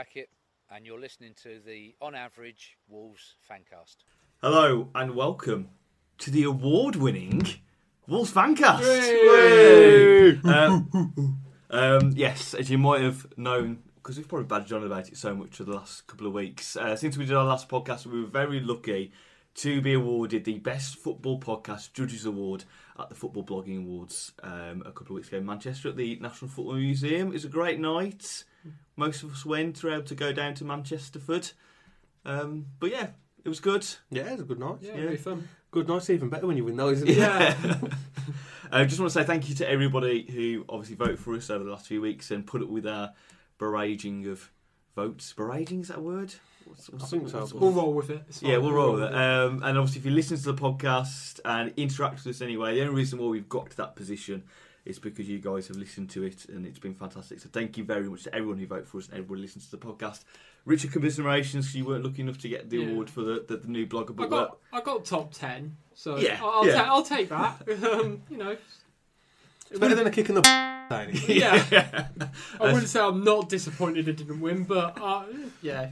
I'm Kenny Jackett, and you're listening to the On Average Wolves Fancast. Hello and welcome to the award-winning Wolves Fancast. Um, um, yes, as you might have known, because we've probably badged on about it so much for the last couple of weeks. Uh, since we did our last podcast, we were very lucky to be awarded the Best Football Podcast Judges Award at the Football Blogging Awards um, a couple of weeks ago in Manchester at the National Football Museum. It was a great night. Most of us went, were able to go down to Manchesterford. Um, but yeah, it was good. Yeah, it was a good night. Yeah. really fun. Good night's even better when you win, those. isn't it? Yeah. I just want to say thank you to everybody who obviously voted for us over the last few weeks and put up with our barraging of votes. Barraging is that a word? What's, what's I think so. what's- We'll roll with it. It's yeah, we'll roll with it. Um, and obviously, if you listen to the podcast and interact with us anyway, the only reason why we've got to that position is because you guys have listened to it and it's been fantastic. So thank you very much to everyone who voted for us and everyone who listens to the podcast. Richard, commiserations because you weren't lucky enough to get the Yeah. award for the, the, the new blogger I got I got top ten, so Yeah, I'll, yeah. ta- I'll take that. um, you know, It's better than a kick in the Tiny. yeah. I wouldn't say I'm not disappointed it didn't win, but uh, yeah.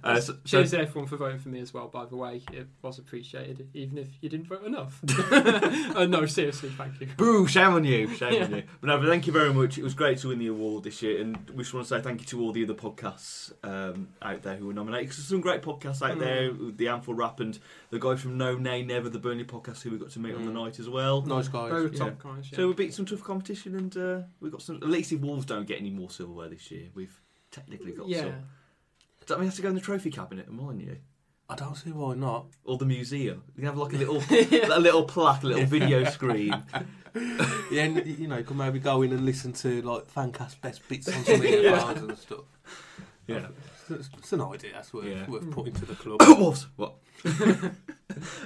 Uh, so- Cheers so- to everyone for voting for me as well. By the way, it was appreciated, even if you didn't vote enough. uh, no, seriously, thank you. Boo! Shame on you, shame on you. But no, but thank you very much. It was great to win the award this year, and we just want to say thank you to all the other podcasts um, out there who were nominated. Because there's some great podcasts out Mm. there, the Anfield Rap and the guy from No Nay Never, the Burnley podcast, who we got to meet on the Mm. night as well. Nice guys. Very yeah. top guys. Yeah. So we beat some tough competition, and uh, we got some. At least if Wolves don't get any more silverware this year, we've technically got yeah. some. Does that mean we have to go in the trophy cabinet and mine you? I don't see why not. Or the museum? You can have like a little, a little plaque, a little video screen. Yeah, and, you know, you can maybe go in and listen to like Fancast best bits on some of the and stuff. Yeah. It's, it's an idea that's worth, Yeah. worth putting to the club. Wolves. What?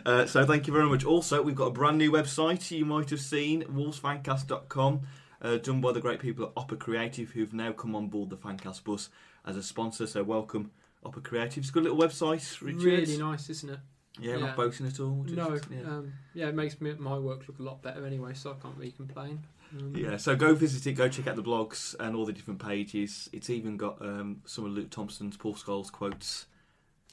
uh, so thank you very much. Also, we've got a brand new website you might have seen, wolvesfancast.com, uh, done by the great people at Opera Creative who've now come on board the Fancast bus as a sponsor. So welcome, Opera Creative. It's a good little website, Richard. Really nice, isn't it? Yeah, Yeah. not boasting at all. just- No, yeah. um, yeah, it makes me, my work look a lot better anyway, so I can't really complain. Um, Yeah, so go visit it, go check out the blogs and all the different pages. It's even got um, some of Luke Thompson's, Paul Scholes quotes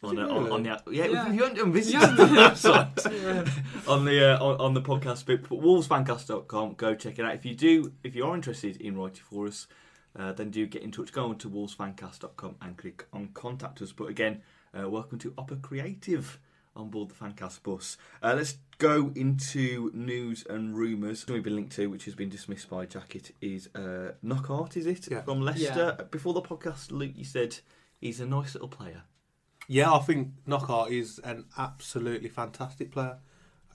on, it uh, on, on the yeah. Yeah. You haven't visited Yeah. the website Yeah. on the uh, on, on the podcast bit, but wolvesfancast.com, go check it out. If you do, if you are interested in writing for us, uh, then do get in touch. Go on to wolvesfancast.com and click on contact us. But again, uh, welcome to Opera Creative on board the Fancast bus. Uh, let's go into news and rumours. We've been linked to, which has been dismissed by Jackett, is uh, Knockaert, is it? Yeah. From Leicester. Before the podcast, Luke, you said he's a nice little player. Yeah, I think Knockaert is an absolutely fantastic player,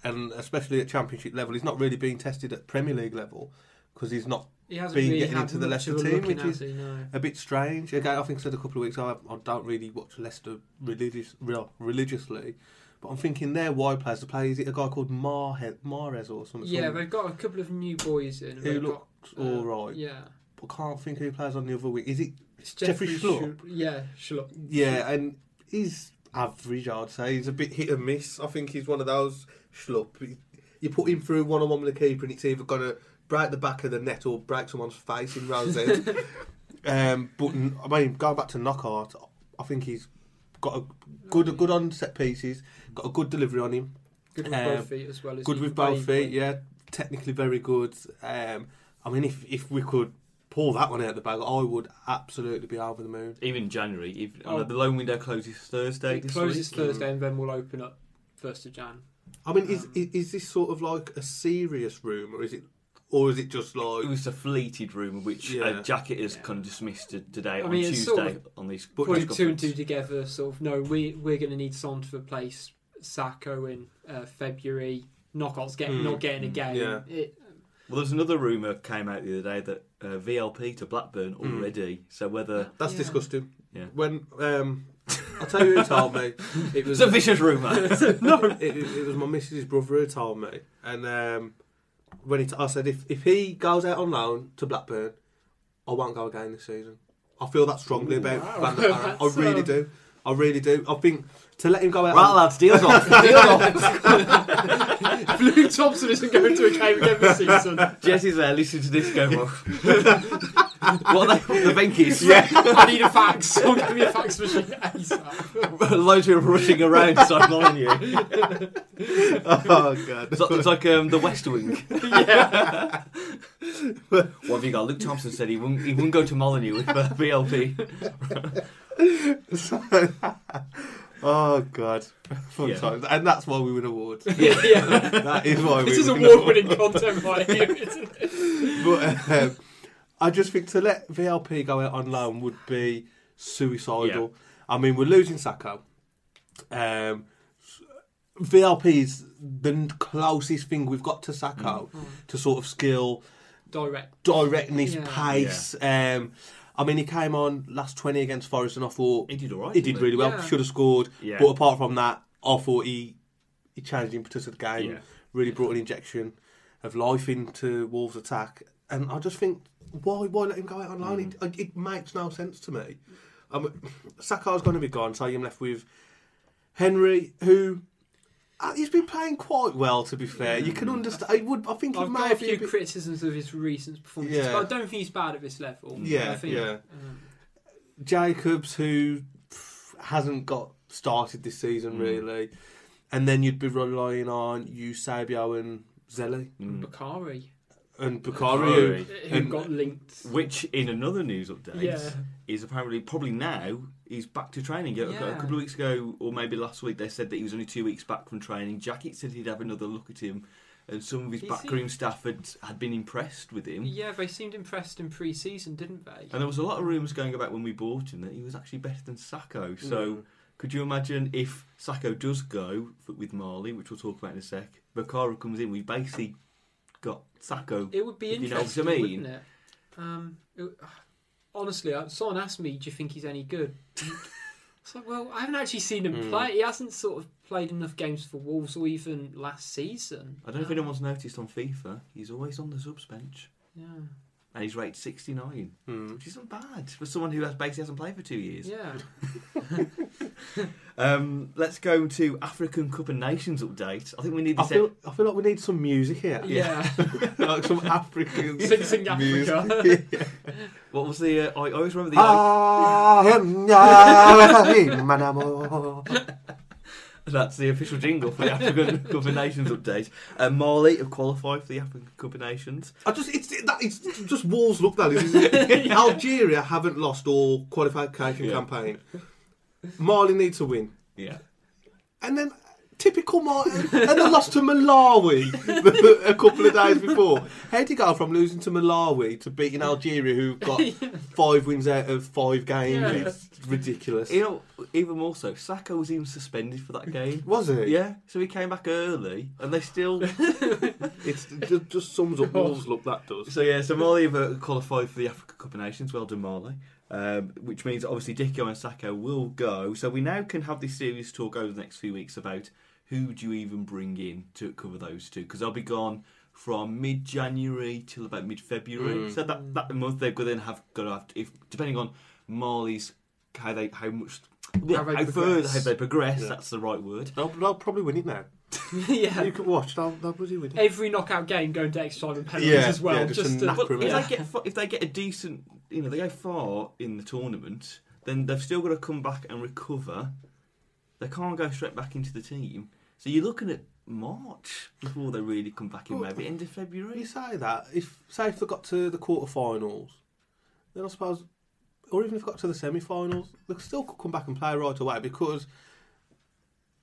and especially at Championship level, he's not really being tested at Premier League level because he's not He hasn't Been really getting into the Leicester team, which is-? No. a bit strange. Again, I think I said a couple of weeks ago, I, I don't really watch Leicester religious, real, religiously, but I'm thinking their wide players to play. Is it a guy called Marhe- Mahrez or something? Yeah, they've got a couple of new boys in. who looks got, uh, all right. Yeah, but can't think who plays on the other wing. Is it? it's Jeffrey Schlupp? Schlupp. Yeah, Schlupp. Yeah, and he's average. I'd say he's a bit hit and miss. I think he's one of those Schlupp. You put him through one on one with the keeper, and it's either going to break the back of the net or break someone's face in rows end. um, but I mean, going back to Knockaert, I think he's got a good, good on set pieces, got a good delivery on him. Good with Um, both feet as well. As good with both feet, yeah. Technically very good. Um, I mean, if if we could pull that one out of the bag, I would absolutely be over the moon. Even in January, even, Oh. the loan window closes Thursday. It this closes week. Thursday and then we'll open up first of Jan. I mean, is, Um, is is this sort of like a serious rumour, or is it, or is it just like? It was a fleeted rumour, which Yeah. uh, Jackett has Yeah. kind of dismissed t- today I on mean, it's Tuesday sort of on these. But- press Putting two and two conference. together, sort of, no, we, we're going to need someone to replace Sako in uh, February. Knockaert's get, Mm. not getting a Mm. game. Yeah. It, Well, there's another rumour came out the other day that uh, VLP to Blackburn Hmm. already. So whether That's Yeah. disgusting. Yeah. When um, I'll tell you who told me it was it's a vicious rumour. no, it, it, it was my missus' brother who told me, and um, when he t- I said if if he goes out on loan to Blackburn, I won't go again this season. I feel that strongly about wow. Van La Parra. I That's, really um, do. I really do. I think to let him go out. right, on, lads, deals off. Deals off. Luke Thompson isn't going to a game again this season. Jesse's there, listening to this go. Well, what are they? The Venky's. I need a fax. Someone give me a fax machine ASAP. Loads of people rushing around, so I'm on you. oh god. It's like, it's like um, the West Wing. yeah. What have you got? Luke Thompson said he wouldn't, he wouldn't go to Molyneux with uh, VLP. oh god. Fun Yeah. times. And that's why we win awards. yeah. yeah. that is why This we is win award-winning content right here, isn't it? But um, I just think to let VLP go out on loan would be suicidal. I mean, we're losing Sako. Um, VLP is the closest thing we've got to Sako to sort of skill, Direct. directness, Yeah. pace. Um, I mean, he came on last 20 against Forest and I thought He did all right. he did really well, Yeah. should have scored. Yeah. But apart from that, I thought he, he changed the impetus of the game, Yeah. really brought an injection of life into Wolves' attack. And I just think, why why let him go out on loan? Mm. It, it makes no sense to me. Um, Sako's going to be gone, so I'm left with Henry, who uh, he's been playing quite well. To be fair, you can understand. I would. I think I've may got a have few been- criticisms of his recent performances, Yeah. but I don't think he's bad at this level. Yeah, I think, yeah. um, Jacobs, who pff, hasn't got started this season Mm. really, and then you'd be relying on Eusebio and Zelly Mm. Boukari, and Boukari. Boukari. who And- got linked. Which, in another news update, Yeah. is apparently probably now he's back to training. A- A Yeah. couple of weeks ago, or maybe last week, they said that he was only two weeks back from training. Jackett said he'd have another look at him, and some of his He backroom staff had, had been impressed with him. Yeah, they seemed impressed in pre-season, didn't they? And there was a lot of rumours going about when we bought him that he was actually better than Sako. So Mm. could you imagine if Sako does go f- with Mali, which we'll talk about in a sec, Boukari comes in, we basically got Sako. It would be If you know what I interesting, mean. wouldn't it? Um, it- honestly, uh, someone asked me, "Do you think he's any good?" It's like, well, I haven't actually seen him Mm. play. He hasn't sort of played enough games for Wolves or even last season. I don't know if anyone's noticed on FIFA, he's always on the subs bench. Yeah, And he's rated 69, Hmm. which isn't bad for someone who has basically hasn't played for two years. yeah. Um, let's go to African Cup of Nations update. I think we need I feel I feel like we need some music here, Yeah. like some African Sing Sing Africa. music. what was the? Uh, I I always remember the. Ah, him, him, man, amor. That's the official jingle for the African Cup of Nations update. Uh, Mali have qualified for the African Cup of Nations. I just it's that it's just Wolves look that isn't it? Algeria haven't lost all qualification Yeah. campaign. Mali need to win, Yeah. and then typical Mali, and then lost to Malawi a couple of days before. How you go from losing to Malawi to beating Algeria, who got five wins out of five games? Yeah. It's ridiculous. You know, even more so, Sako was even suspended for that game. Was it? Yeah, so he came back early, and they still. It's just, just sums up Wolves look that does. so yeah, so Mali have uh, qualified for the Africa Cup of Nations. Well done, Mali. Um, which means obviously Dicko and Sako will go. So we now can have this serious talk over the next few weeks about who do you even bring in to cover those two because they'll be gone from mid January till about mid February. Mm. So that that month they're going to have got to have to, if depending on Mali's how they how much yeah, How how, they further how they progress. Yeah. That's the right word. They'll, they'll probably win it now. yeah. You can watch. They'll, they'll bloody win. Every knockout game going to extra time and penalties Yeah, as well. yeah, just just to to, nap But if yeah. they get fa- if they get a decent, you know, they go far in the tournament, then they've still got to come back and recover. They can't go straight back into the team. So you're looking at March before they really come back in. Well, Maybe end of February. You February. say that if say if they got to the quarterfinals then I suppose, or even if they got to the semi-finals, they still could come back and play right away because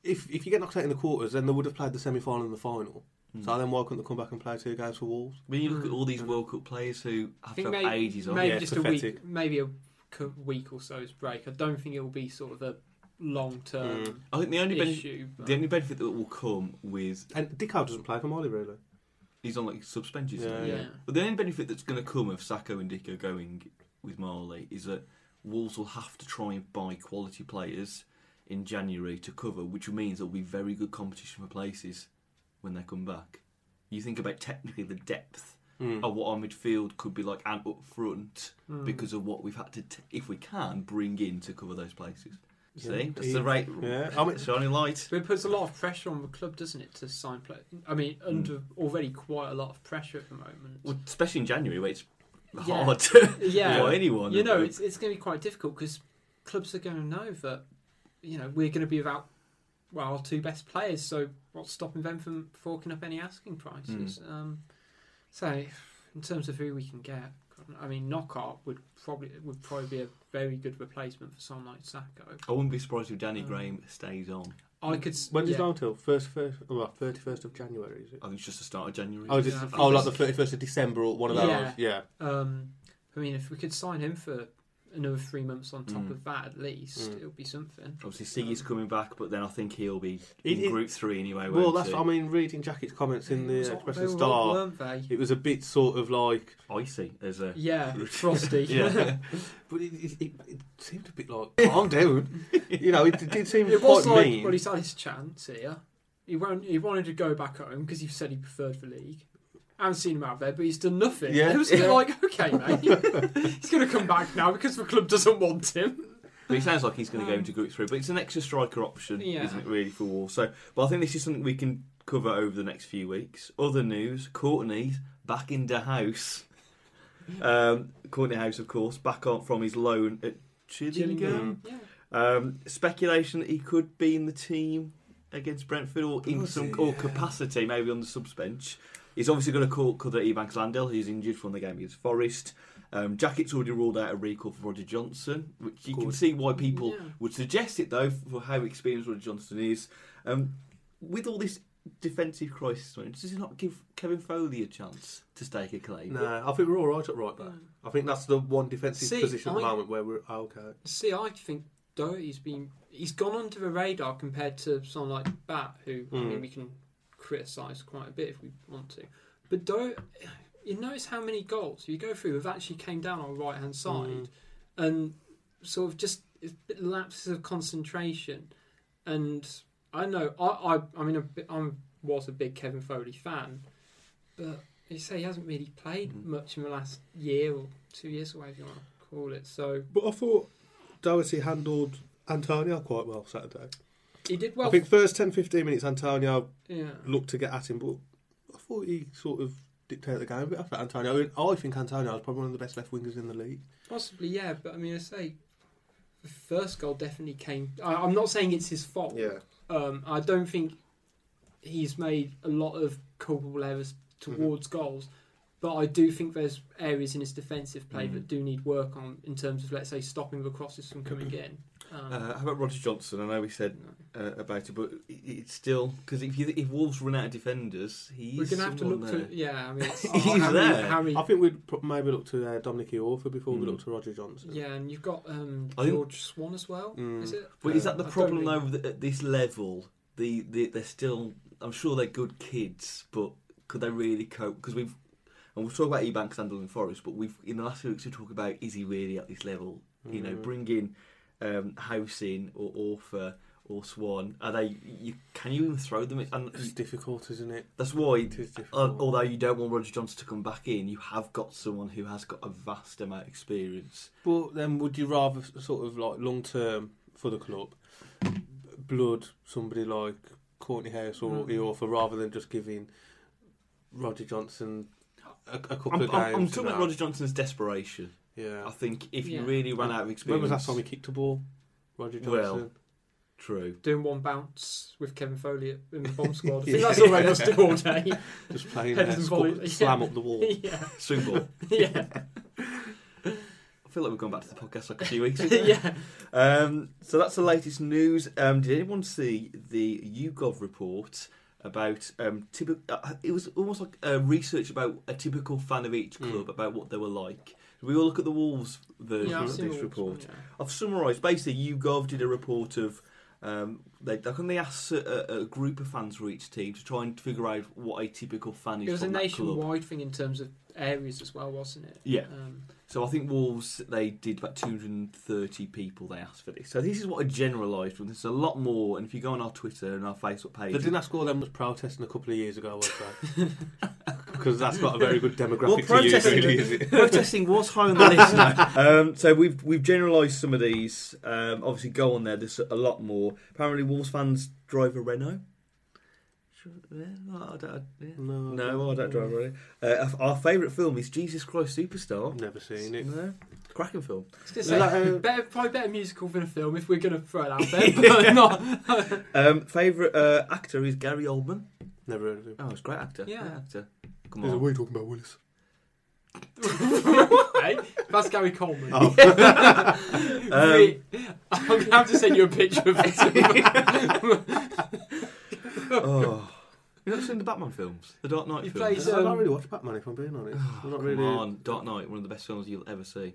if if you get knocked out in the quarters, then they would have played the semi-final and the final. Hmm. So then why couldn't they come back and play two games for Wolves? When you look at all these World Cup players who I have think to have maybe, ages on, maybe Yeah, just it's a week, maybe a week or so's break. I don't think it will be sort of a long term Mm. I think the only benefit, issue. but- the only benefit that will come with And Dicko doesn't play for Mali really. he's on like suspension. Yeah, now. yeah. But the only benefit that's going to come of Sako and Dicko going with Mali is that Wolves will have to try and buy quality players in January to cover, which means there'll be very good competition for places when they come back. You think about technically the depth Mm. of what our midfield could be like and up front Mm. because of what we've had to, t- if we can, bring in to cover those places. Yeah. See, that's Yeah. the right Yeah, I mean, shining light. But it puts a lot of pressure on the club, doesn't it, to sign players? I mean, under already quite a lot of pressure at the moment. Well, especially in January, where it's Yeah. hard to Yeah. for anyone. You know, it's it's going to be quite difficult because clubs are going to know that you know we're going to be without well our two best players. So what's stopping them from forking up any asking prices? Mm. Um, so in terms of who we can get, I mean, Knockaert would probably would probably be a very good replacement for someone like Sako. I wouldn't be surprised if Danny Um, Graham stays on. I could. s- when does yeah. it go until first, first, well, thirty first of January? Is it? I think it's just the start of January. Oh, just, Yeah, I think oh, like the thirty first of December or one of those. Yeah. Yeah. Um, I mean, if we could sign him for another three months on top Mm. of that, at least Mm. it'll be something. Obviously, Siggy's coming back, but then I think he'll be in it- Group Three anyway. Well, that's. he? I mean, reading Jackett's comments in It the all- Express they and Star, weren't they? it was a bit sort of like, icy as a Yeah, frosty. yeah. but it, it, it, it seemed a bit like calm down. you know, it, did seem It quite was like, mean. well, he's had his chance here. He won't, He wanted to go back home because he said he preferred the league. I haven't seen him out there, but he's done nothing. Yeah, it was yeah. like, okay, mate, he's going to come back now because the club doesn't want him. But it sounds like he's going to go Um, into Group Three. But it's an extra striker option, Yeah. isn't it? Really for Wolves. So, but I think this is something we can cover over the next few weeks. Other news: Kortney's back in the house. Um, Kortney Hause, of course, back on from his loan at Gillingham. Yeah. Um, speculation that he could be in the team against Brentford or in some he? or capacity, maybe on the subs bench. He's obviously going to call cover Ebanks Landell, who's injured from the game against Forest. Um, Jackett's already ruled out a recall for Roger Johnson, which you can see why people Yeah. would suggest it though for how experienced Roger Johnson is. Um, with all this defensive crisis, does he not give Kevin Foley a chance to stake a claim? No, I think we're all right at right back. I think that's the one defensive See, position at the I- moment where we're okay. See, I think Doherty's been he's gone under the radar compared to someone like Batth, who I Mm. mean we can criticise quite a bit if we want to. But don't you notice how many goals you go through have actually came down on the right hand side, Mm. and sort of just it's bit lapses of concentration. And I know I I, I mean I was a big Kevin Foley fan, but you say he hasn't really played Mm. much in the last year or two years, or whatever you want to call it. So But I thought Doherty handled Antonio quite well Saturday. He did well. I think first 10 15 minutes Antonio Yeah. looked to get at him, but I thought he sort of dictated the game a bit after Antonio. I think Antonio is probably one of the best left wingers in the league. Possibly, yeah. But I mean, I say the first goal definitely came. I, I'm not saying it's his fault. Yeah. Um, I don't think he's made a lot of culpable errors towards goals, but I do think there's areas in his defensive play Mm. that do need work on in terms of, let's say, stopping the crosses from coming in. Um, Uh, how about Roger Johnson? I know we said uh, about it, but it- it's still because if you, if Wolves run out of defenders, he's We're gonna have to look there. to, yeah. I mean, it's, He's how many- there. How many, I think we'd maybe look to uh, Dominic Iorfa before we Mm. look to Roger Johnson. yeah, and you've got um, I think- George Swan as well. Mm. Is it? But is Uh, that the I problem though? That at this level, the, the they're still. I'm sure they're good kids, but could they really cope? Because we've and we'll talk about Ebanks and and Forest, but we've in the last few weeks we talk about is he really at this level? You know, Mm. Um, Hause in or Iorfa or Swan. Are they? You can you even throw them? And It's difficult, isn't it? that's why It is difficult. although you don't want Roger Johnson to come back in, you have got someone who has got a vast amount of experience. But then, would you rather sort of like long term for the club, blood somebody like Kortney Hause or Mm. Iorfa rather than just giving Roger Johnson a, a couple I'm, of games? I'm, I'm talking about? Roger Johnson's desperation. Yeah. I think if you Yeah. really ran out of When experience, was last time he kicked a ball? Roger Johnson. Well, true. doing one bounce with Kevin Foley at- in the bomb squad. I think that's all they must do all day. just playing Headers there, and sco- volleys, slam up the wall. yeah, Swing ball. yeah. I feel like we've gone back to the podcast like a few weeks ago. yeah. Um, so that's the latest news. Um, did anyone see the YouGov report about um, typical? Uh, it was almost like a research about a typical fan of each club about what they were like. We all look at the Wolves version Yeah, of this report. one, yeah. I've summarised. Basically, YouGov did a report of. Um, they, they asked a, a group of fans for each team to try and figure out what a typical fan is It was a from that club. nationwide thing in terms of areas as well, wasn't it? Yeah. Um, So I think Wolves they did about 230 people they asked for this. So this is what I generalised from. There's a lot more, and if you go on our Twitter and our Facebook page, They didn't ask all them was protesting a couple of years ago, was they? Because that's not a very good demographic well, to use, protesting, really, is it? protesting was high on the list now. Um, so we've we've generalised some of these. Um, obviously, go on there. There's a lot more. Apparently, Wolves fans drive a Renault. Sure, yeah, no, I don't, yeah. No, No, I don't drive a Renault. Uh, our favourite film is Jesus Christ Superstar. Never seen it. No, cracking film. I was gonna say, uh, better, probably better musical than a film if we're going to throw it out there, not. Um, favourite uh, actor is Gary Oldman. Never heard of him. Oh, he's a great actor. Yeah. Great actor. Come There's What are way talking about Willis. hey, that's Gary Coleman. Um, Wait, I'm going to have to send you a picture of it. Oh. You've not seen the Batman films? The Dark Knight He films? plays, I don't um, really watch Batman, if I'm being honest. I'm not Come really. on, Dark Knight, one of the best films you'll ever see.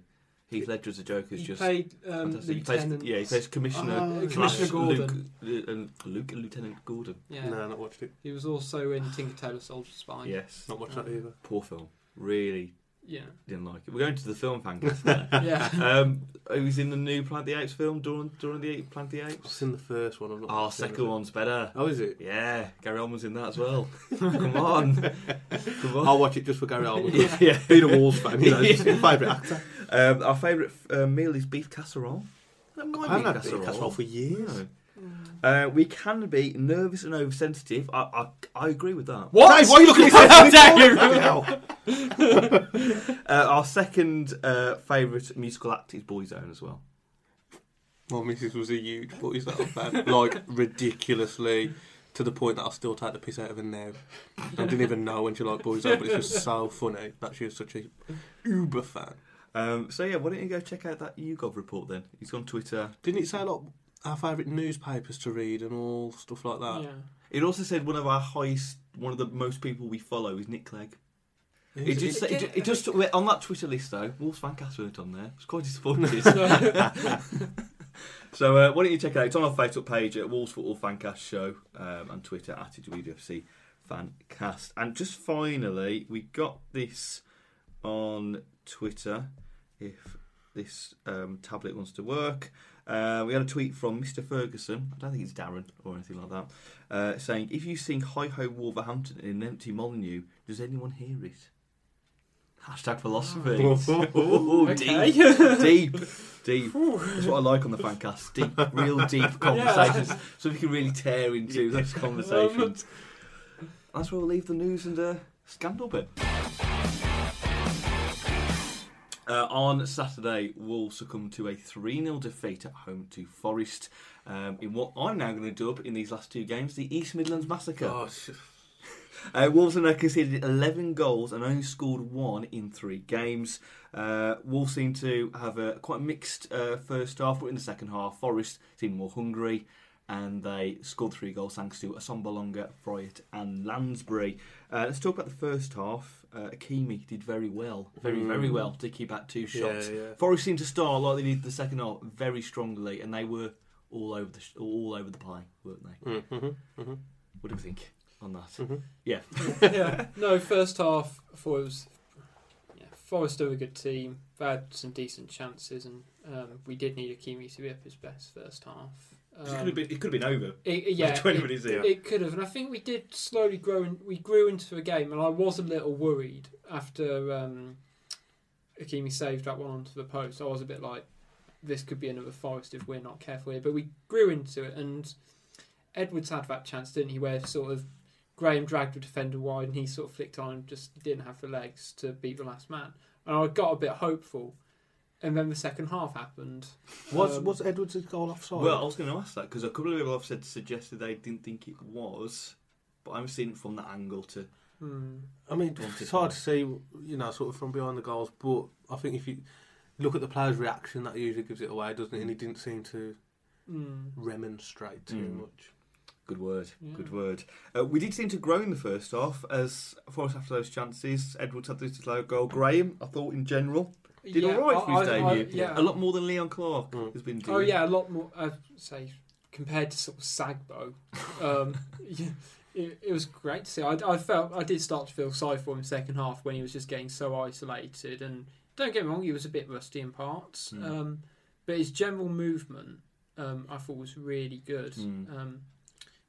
Heath Ledger as a Joker is just played um, fantastic. He plays, yeah, he plays Commissioner, Oh, Commissioner Gordon. Luke, uh, and Luke and Lieutenant Gordon. Yeah. No, not watched it. He was also in Tinker Tailor Soldier Spy. Yes, Not watched that either. poor film. Really Yeah. didn't like it. We're going to the film fan cast now. Yeah. um, he was in the new Planet the Apes film, Dawn, Dawn of the Apes, Planet of the I've Apes. seen the first one. I've not Oh, the second other. one's better. Oh, is it? Yeah, Gary Oldman's in that as well. Come on. Come on. I'll watch it just for Gary Oldman. Yeah. yeah. Being a Wolves fan, you know, it's his favourite actor. Um, our favourite uh, meal is beef casserole. I haven't be had beef casserole for years. No. Uh, we can be nervous and oversensitive. I, I, I agree with that. What? Dave, why are you looking at me? Uh, our second uh, favourite musical act is Boyzone as well. My missus was a huge Boyzone fan. Like, ridiculously. To the point that I still take the piss out of her now. I didn't even know when she liked Boyzone, but it's just so funny that she was such a uber fan. Um, so yeah, why don't you go check out that YouGov report then? He's on Twitter. Didn't it say like our favourite newspapers to read and all stuff like that? yeah. It also said one of our highest, one of the most people we follow is Nick Clegg. It Is just, it- it, ju- it just on that Twitter list though. Wolves fancast weren't on there. It's quite disappointed. so uh, why don't you check it out? It's on our Facebook page at Wolves Football Fancast Show um, and Twitter at WFC Fancast. And just finally, we got this on Twitter. If this um, tablet wants to work, uh, we had a tweet from Mr. Ferguson. I don't think it's Darren or anything like that, uh, saying, "If you sing Hi Ho Wolverhampton in an empty Molyneux, does anyone hear it?" Hashtag philosophy. Ooh, Okay. deep, deep, deep. That's what I like on the fancast. Deep, real deep conversations, so we can really tear into those conversations. That's where we'll leave the news and uh, scandal bit. Uh, on Saturday, Wolves succumbed to a 3 0 defeat at home to Forest um, in what I'm now going to dub in these last two games the East Midlands Massacre. Gosh. Uh, Wolves have now conceded 11 goals and only scored one in three games. Uh, Wolves seem to have a quite mixed uh, first half, but in the second half, Forest seemed more hungry and they scored three goals thanks to Assombalonga, Fryatt, and Lansbury. Uh, let's talk about the first half. Uh, Ikeme did very well, very, very well to keep out two shots. Yeah, yeah. Forest seemed to start like they did the second half very strongly, and they were all over the sh- all over the pie, weren't they? Mm-hmm. Mm-hmm. What do we think on that? Mhm. Yeah. yeah. No, first half, I thought it was. Yeah, Forest are a good team. They had some decent chances, and um, we did need Ikeme to be up his best first half. It could Um, have been, it could have been over. It, yeah, 20 it, minutes in. It could have, and I think we did slowly grow. In, we grew into a game, and I was a little worried after um, Ikeme saved that one onto the post. I was a bit like, this could be another Forest if we're not careful here. But we grew into it, and Edwards had that chance, didn't he? Where sort of Graham dragged the defender wide, and he sort of flicked on and just didn't have the legs to beat the last man. And I got a bit hopeful, and then the second half happened. Was Um, was Edwards' goal offside? Well, I was going to ask that because a couple of people have said suggested they didn't think it was, but I'm seeing it from that angle to. Hmm. I mean, Wanted it's hard to. to see, you know, sort of from behind the goals. But I think if you look at the player's reaction, that usually gives it away, doesn't it? And he didn't seem to Mm. remonstrate too Mm. much. Good word. Yeah. Good word. Uh, we did seem to grow in the first half as for us after those chances. Edwards had this low goal. Graham, I thought in general, did Yeah, all right for his I- I- debut. yeah. A lot more than Leon Clarke Mm. has been doing. Oh yeah, a lot more. I'd say compared to sort of Sagbo, um, yeah, it, it was great to see. I, I felt I did start to feel sorry for him second half when he was just getting so isolated. And don't get me wrong, he was a bit rusty in parts, Mm. um, but his general movement um, I thought was really good. Mm. Um,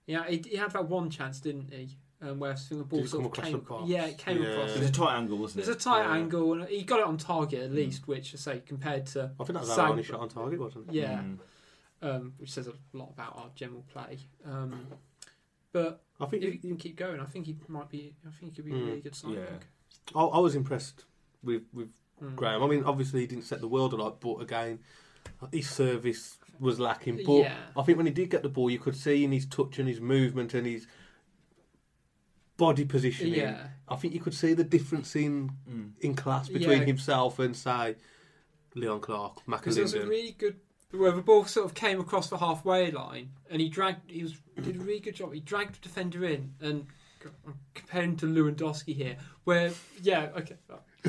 yeah, he, he had that one chance, didn't he? Um, where I think the ball Did sort of came. the box? Yeah, it came Yeah. across. It was a tight angle, wasn't It it? was a tight Yeah. angle, and he got it on target at least, which I say compared to I think that was Sag- our only shot on target, wasn't it? yeah, Mm. um, which says a lot about our general play. Um, but I think if he- he can keep going, I think he might be. I think he could be a Mm, really good signing. yeah. I, I was impressed with with Mm. Graham. I mean, obviously he didn't set the world alight, but again, his service was lacking. But Yeah. I think when he did get the ball, you could see in his touch and his movement and his body positioning. Yeah. I think you could see the difference in Mm. in class between Yeah. himself and say Leon Clarke, Because there was a really good. Where the ball sort of came across the halfway line, and he dragged. He was did a really good job. He dragged the defender in, and I'm comparing to Lewandowski here, where yeah, okay,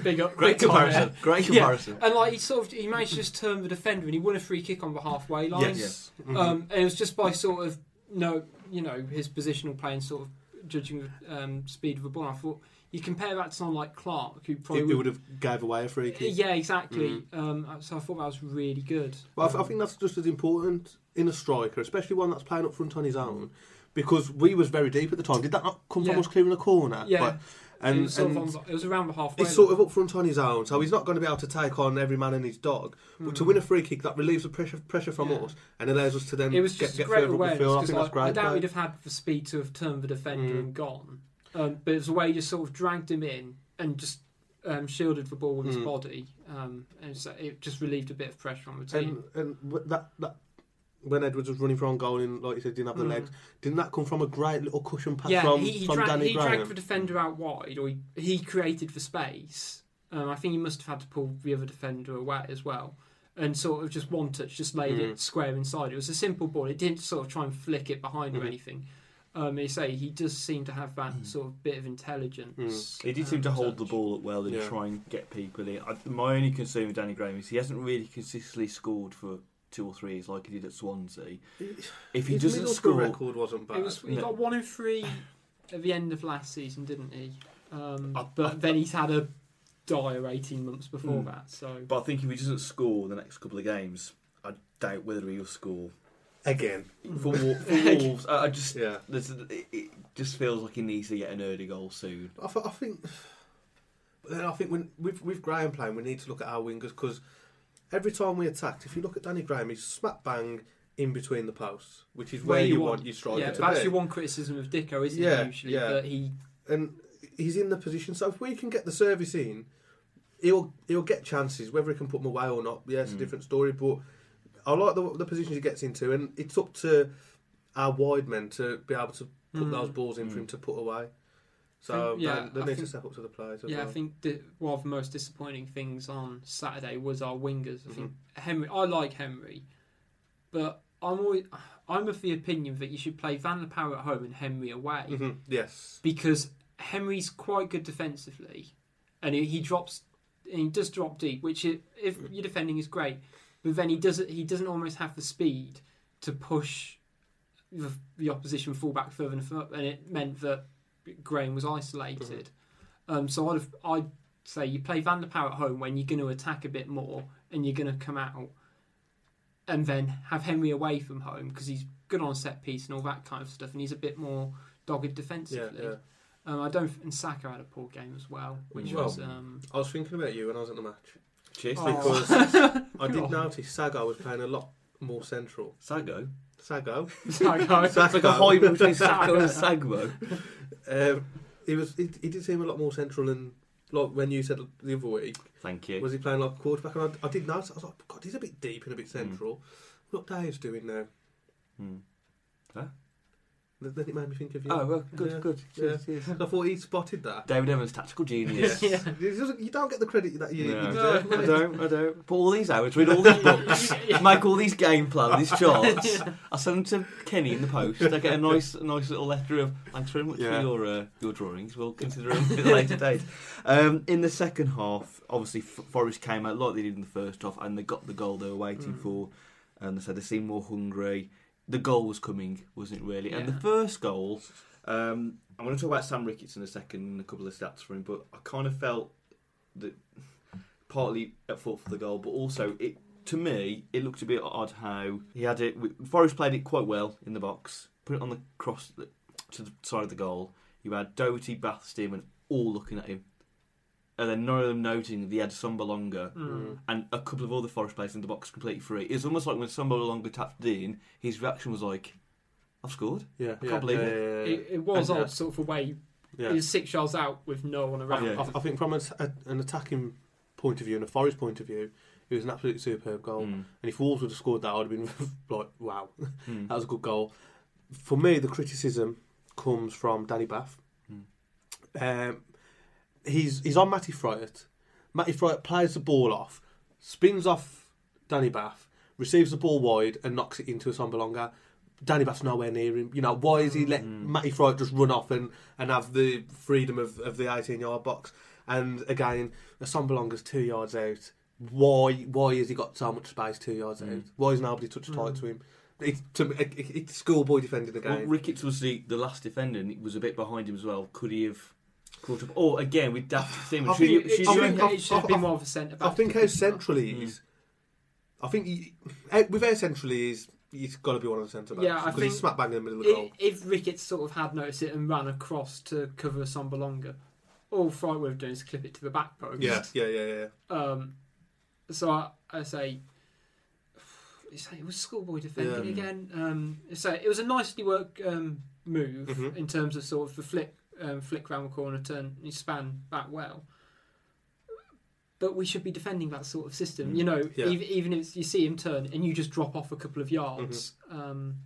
big up, Great big comparison. Great Yeah. comparison. And like he sort of he managed to just turn the defender, and he won a free kick on the halfway line. yes. Yes. Mhm. Um, and it was just by sort of no, you know, his positional play and sort of judging the um, speed of the ball. I thought you compare that to someone like Clarke, who probably it would have gave away a free kick. yeah, exactly. Um, so I thought that was really good. But I, th- I think that's just as important in a striker, especially one that's playing up front on his own, because we was very deep at the time. Did that not come from us clearing a corner? Yeah. But- and, was sort and of on, it was around the halfway. he's sort of up front on his own, so he's not going to be able to take on every man and his dog. But to Mhm. win a free kick, that relieves the pressure pressure from Yeah. us and allows us to then It was just get a great further up the field. I think that's I, doubt play. we'd have had the speed to have turned the defender Mm. and gone. Um, but it was the way he just sort of dragged him in and just um, shielded the ball with his Mm. body, um, and so it just relieved a bit of pressure on the team. And, and that, that when Edwards was running for on goal and like you said didn't have the Mm. legs, didn't that come from a great little cushion pass yeah, from, he, he, from dra- Danny he Graham? dragged the defender out wide, or he, he created the space. Um, I think he must have had to pull the other defender away as well, and sort of just one touch, just laid Mm. it square inside. It was a simple ball. It didn't sort of try and flick it behind or Mhm. anything. Um, you say he does seem to have that Mm. sort of bit of intelligence. He did um, seem to hold the ball up well and Yeah. try and get people in. I, my only concern with Danny Graham is he hasn't really consistently scored for two or three years like he did at Swansea. If he His doesn't Middlesbrough score, record wasn't bad. It was he No. got one in three at the end of last season, didn't he? Um, I- but I- then he's had a dire eighteen months before Mm. that. So but I think if he doesn't score the next couple of games, I doubt whether he'll score again. for, Wa- for Wolves. I, I just Yeah. there's, it, it just feels like he needs to get an early goal soon. I, th- I think, but then I think when with with Graham playing, we need to look at our wingers because every time we attacked, if you look at Danny Graham, he's smack bang in between the posts, which is where, you, want, your striker Yeah, to that's be. your one criticism of Dicko, isn't Yeah, it? Usually, yeah. that he and he's in the position. So if we can get the service in, he'll he'll get chances. Whether he can put them away or not, yeah, it's Mm. a different story. But I like the the positions he gets into, and it's up to our wide men to be able to put Mm. those balls in for Mm. him to put away. So think- yeah, they, they need to step up to the players. Yeah, well. I think the, one of the most disappointing things on Saturday was our wingers. I Mm-hmm. think Henry. I like Henry, but I'm always, I'm of the opinion that you should play Van La Parra at home and Henry away Mhm, Yes. because Henry's quite good defensively, and he, he drops and he does drop deep, which if your defending is great, but then he doesn't he doesn't almost have the speed to push the, the opposition fullback further and further, and it meant that Graham was isolated. Um, so I'd have, I'd say you play Van La Parra at home when you're going to attack a bit more and you're going to come out, and then have Henry away from home because he's good on set piece and all that kind of stuff, and he's a bit more dogged defensively. yeah. Um, I don't. And Sako had a poor game as well, which Well, was. Um, I was thinking about you when I was at the match Cheers, Oh. because I did notice Sago was playing a lot more central. Sago. Sago, Saka. It's like a hybrid between Sako and Sagbo. um, he was. He, he did seem a lot more central than like when you said the other week. Thank you. Was he playing like quarterback? And I, I did notice. I was like, God, he's a bit deep and a bit central. What Dave's doing now? Hmm. Then it made me think of you. Oh, well, good, Yeah. good. Yeah. Cheers, cheers. I thought he spotted that. David Evans, tactical genius. Yeah. It You don't get the credit that you, No, you No. I deserve. don't, I don't. Put all these hours, read all these books, make all these game plans, these charts. I send them to Kenny in the post. I get a nice, a nice little letter of thanks very much Yeah. for your uh, your drawings. We'll consider them at a later date. Um, in the second half, obviously F- Forest came out like they did in the first half, and they got the goal they were waiting Mm. for. And they said they seemed more hungry. The goal was coming, wasn't it really? And the first goal, um, I'm going to talk about Sam Ricketts in a second and a couple of stats for him, but I kind of felt that partly at fault for the goal, but also it to me it looked a bit odd how he had it. Forrest played it quite well in the box, put it on the cross to the side of the goal. You had Doherty, Batth, Stearman all looking at him, and then none of them noting that he had Sombalonga Mm. and a couple of other Forest players in the box completely free. It's almost like when Sombalonga tapped it in, his reaction was like, "I've scored." Yeah, I can't believe yeah, it. yeah, yeah, It, it was And, uh, odd, sort of a way. yeah. He was six yards out with no one around. Yeah. I, I think from a, a, an attacking point of view and a Forest point of view, it was an absolutely superb goal. Mm. And if Wolves would have scored that, I would have been like, wow, Mm. that was a good goal. For me, the criticism comes from Danny Batth. Mm. Um, he's he's on Matty Fryatt. Matty Fryatt plays the ball off, spins off Danny Batth, receives the ball wide and knocks it into Assombalonga. Danny Batth's nowhere near him. You know, why is he let Mm. Matty Fryatt just run off and, and have the freedom of, of the 18 yard box? And again, the Sombalonga's two yards out. Why why has he got so much space two yards Mm. out? Why is nobody touched tight to him? It's, to, it, it's schoolboy defending the Well, game. Ricketts was the, the last defender and it was a bit behind him as well. Could he have up? Or again, with Batth Stearman, I should think you, It should should, you I- it should have I- been more of a centre back. I think how central he is. I think he, eh, with how central he is, he's got to be one of the centre backs. Yeah, I because he's think smack bang in the middle of the goal. If, if Ricketts sort of had noticed it and ran across to cover Assombalonga, all Fryatt would have done is clip it to the back post. Yeah, yeah, yeah, yeah. Um, so I, I say, it's- it was schoolboy defending Yeah. again. Um, so it was a nicely worked um, move Mhm. in terms of sort of the flick, um, flick round the corner, turn, he span back well. But we should be defending that sort of system, you know. Mm. Yeah. Even, even if you see him turn and you just drop off a couple of yards, Mm-hmm. um,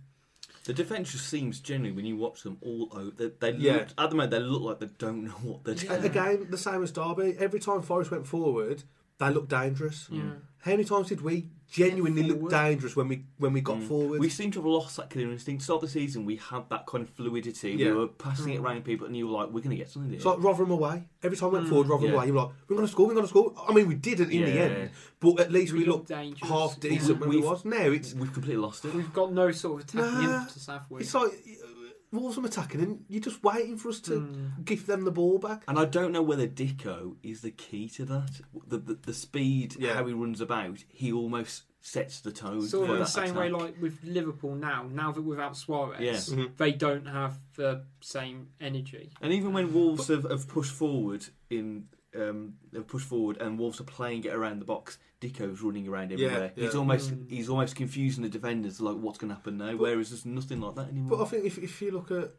The defence just seems generally when you watch them all out, they, they Yeah. look, at the moment they look like they don't know what they're doing. A- Again, the same as Derby. Every time Forest went forward, they looked dangerous. yeah. How many times did we genuinely look dangerous when we when we got Mm. forward? We seem to have lost that clear instinct. Start the season, we had that kind of fluidity. Yeah. We were passing it Mm. around people, and you were like, "We're going to get something here." It's like Rotherham away. Every time we went Mm. forward, Rotherham Yeah. away, you were like, we're going to score, we're going to score. I mean, we didn't in the end, but at least we, We looked looked dangerous. half decent when we We've- was. Now it's We've completely lost it. We've got no sort of attacking Nah, impetus, have we? it's like Wolves are attacking and you're just waiting for us to Mm. give them the ball back. And I don't know whether Dicko is the key to that. The the, the speed, Yeah. how he runs about, he almost sets the tone. Sort for of in the that same way, like with Liverpool now. Now that without Suarez, Yeah. Mhm. they don't have the same energy. And even when Wolves have, have pushed forward in um, have pushed forward and Wolves are playing it around the box, Dicko's running around everywhere. yeah. He's almost Mm. he's almost confusing the defenders like what's going to happen now. whereas there's nothing like that anymore. But I think if, if you look at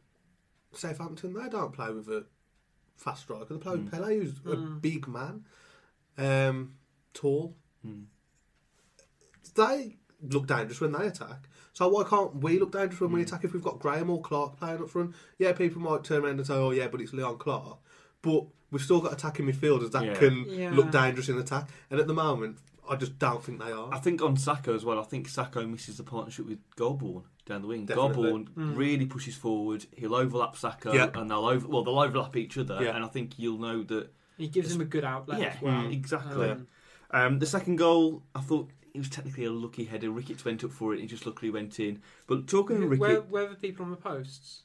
Southampton, they don't play with a fast striker. They play with Mm. Pellè, who's a Mm. big man, um, tall. Mm. They look dangerous when they attack. So why can't we look dangerous when we Mm. attack if we've got Graham or Clarke playing up front? Yeah, people might turn around and say, "Oh yeah, but it's Leon Clarke," but we've still got attacking midfielders that Yeah. can Yeah. look dangerous in attack. And at the moment, I just don't think they are. I think on Sako as well. I think Sako misses the partnership with Golbourne down the wing. Definitely. Golbourne Mm. really pushes forward. He'll overlap Sako, Yeah. and they'll over well they'll overlap each other. Yeah. And I think you'll know that. He gives him a good outlet Yeah, as well. mm, exactly. Um, Um, the second goal, I thought it was technically a lucky header. Ricketts went up for it, and he just luckily went in. But talking to where, Ricketts, where were the people on the posts?